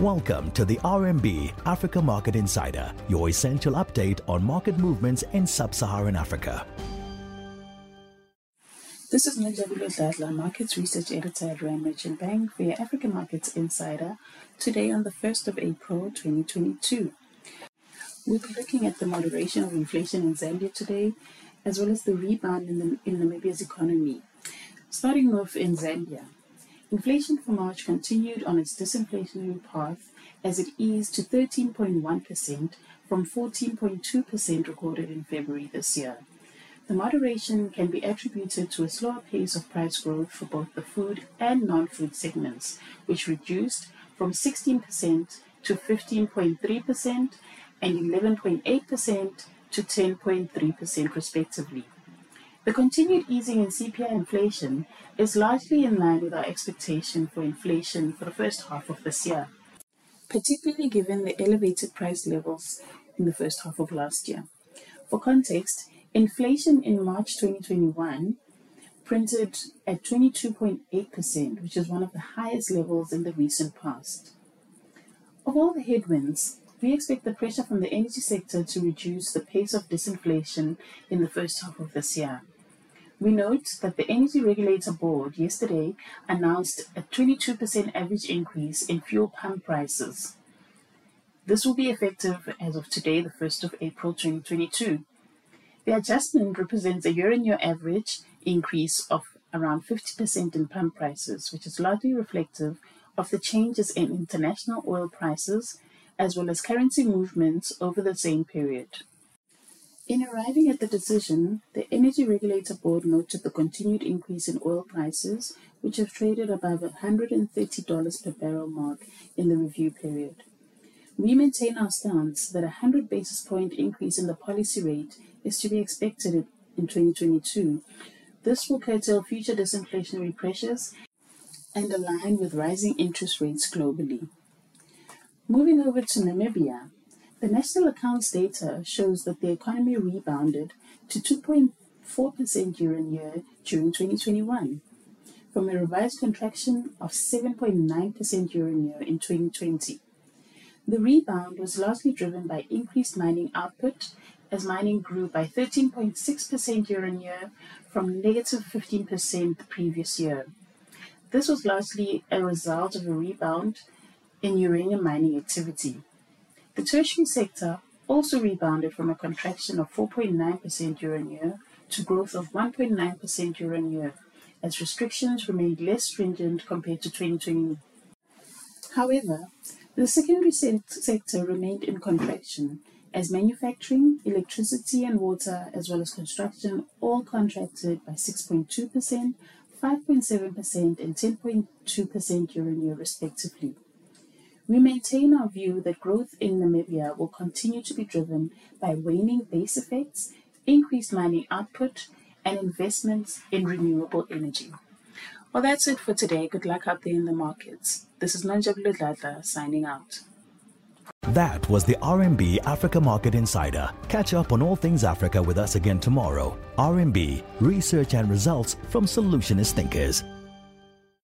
Welcome to the RMB Africa Market Insider, your essential update on market movements in sub Saharan Africa. This is Nonjabulo Dladla, Markets Research Editor at Rand Merchant Bank your Africa Markets Insider, today on the 1st of April 2022. We'll be looking at the moderation of inflation in Zambia today, as well as the rebound in, the, in Namibia's economy. Starting off in Zambia, Inflation for March continued on its disinflationary path as it eased to 13.1% from 14.2% recorded in February this year. The moderation can be attributed to a slower pace of price growth for both the food and non food segments, which reduced from 16% to 15.3% and 11.8% to 10.3% respectively. The continued easing in CPI inflation is largely in line with our expectation for inflation for the first half of this year, particularly given the elevated price levels in the first half of last year. For context, inflation in March 2021 printed at 22.8%, which is one of the highest levels in the recent past. Of all the headwinds, we expect the pressure from the energy sector to reduce the pace of disinflation in the first half of this year. We note that the Energy Regulator Board yesterday announced a 22% average increase in fuel pump prices. This will be effective as of today, the 1st of April 2022. The adjustment represents a year on year average increase of around 50% in pump prices, which is largely reflective of the changes in international oil prices as well as currency movements over the same period. In arriving at the decision, the Energy Regulator Board noted the continued increase in oil prices, which have traded above $130 per barrel mark in the review period. We maintain our stance that a 100 basis point increase in the policy rate is to be expected in 2022. This will curtail future disinflationary pressures and align with rising interest rates globally. Moving over to Namibia, the national accounts data shows that the economy rebounded to 2.4% year on year during 2021, from a revised contraction of 7.9% year on year in 2020. The rebound was largely driven by increased mining output, as mining grew by 13.6% year on year from negative 15% the previous year. This was largely a result of a rebound in uranium mining activity. The tertiary sector also rebounded from a contraction of 4.9% year on year to growth of 1.9% year on year, as restrictions remained less stringent compared to 2020. However, the secondary se- sector remained in contraction as manufacturing, electricity and water, as well as construction, all contracted by 6.2%, 5.7%, and 10.2% year on year, respectively. We maintain our view that growth in Namibia will continue to be driven by waning base effects, increased mining output, and investments in renewable energy. Well, that's it for today. Good luck out there in the markets. This is Nonjabulo Dladla signing out. That was the RMB Africa Market Insider. Catch up on all things Africa with us again tomorrow. RMB, research and results from solutionist thinkers.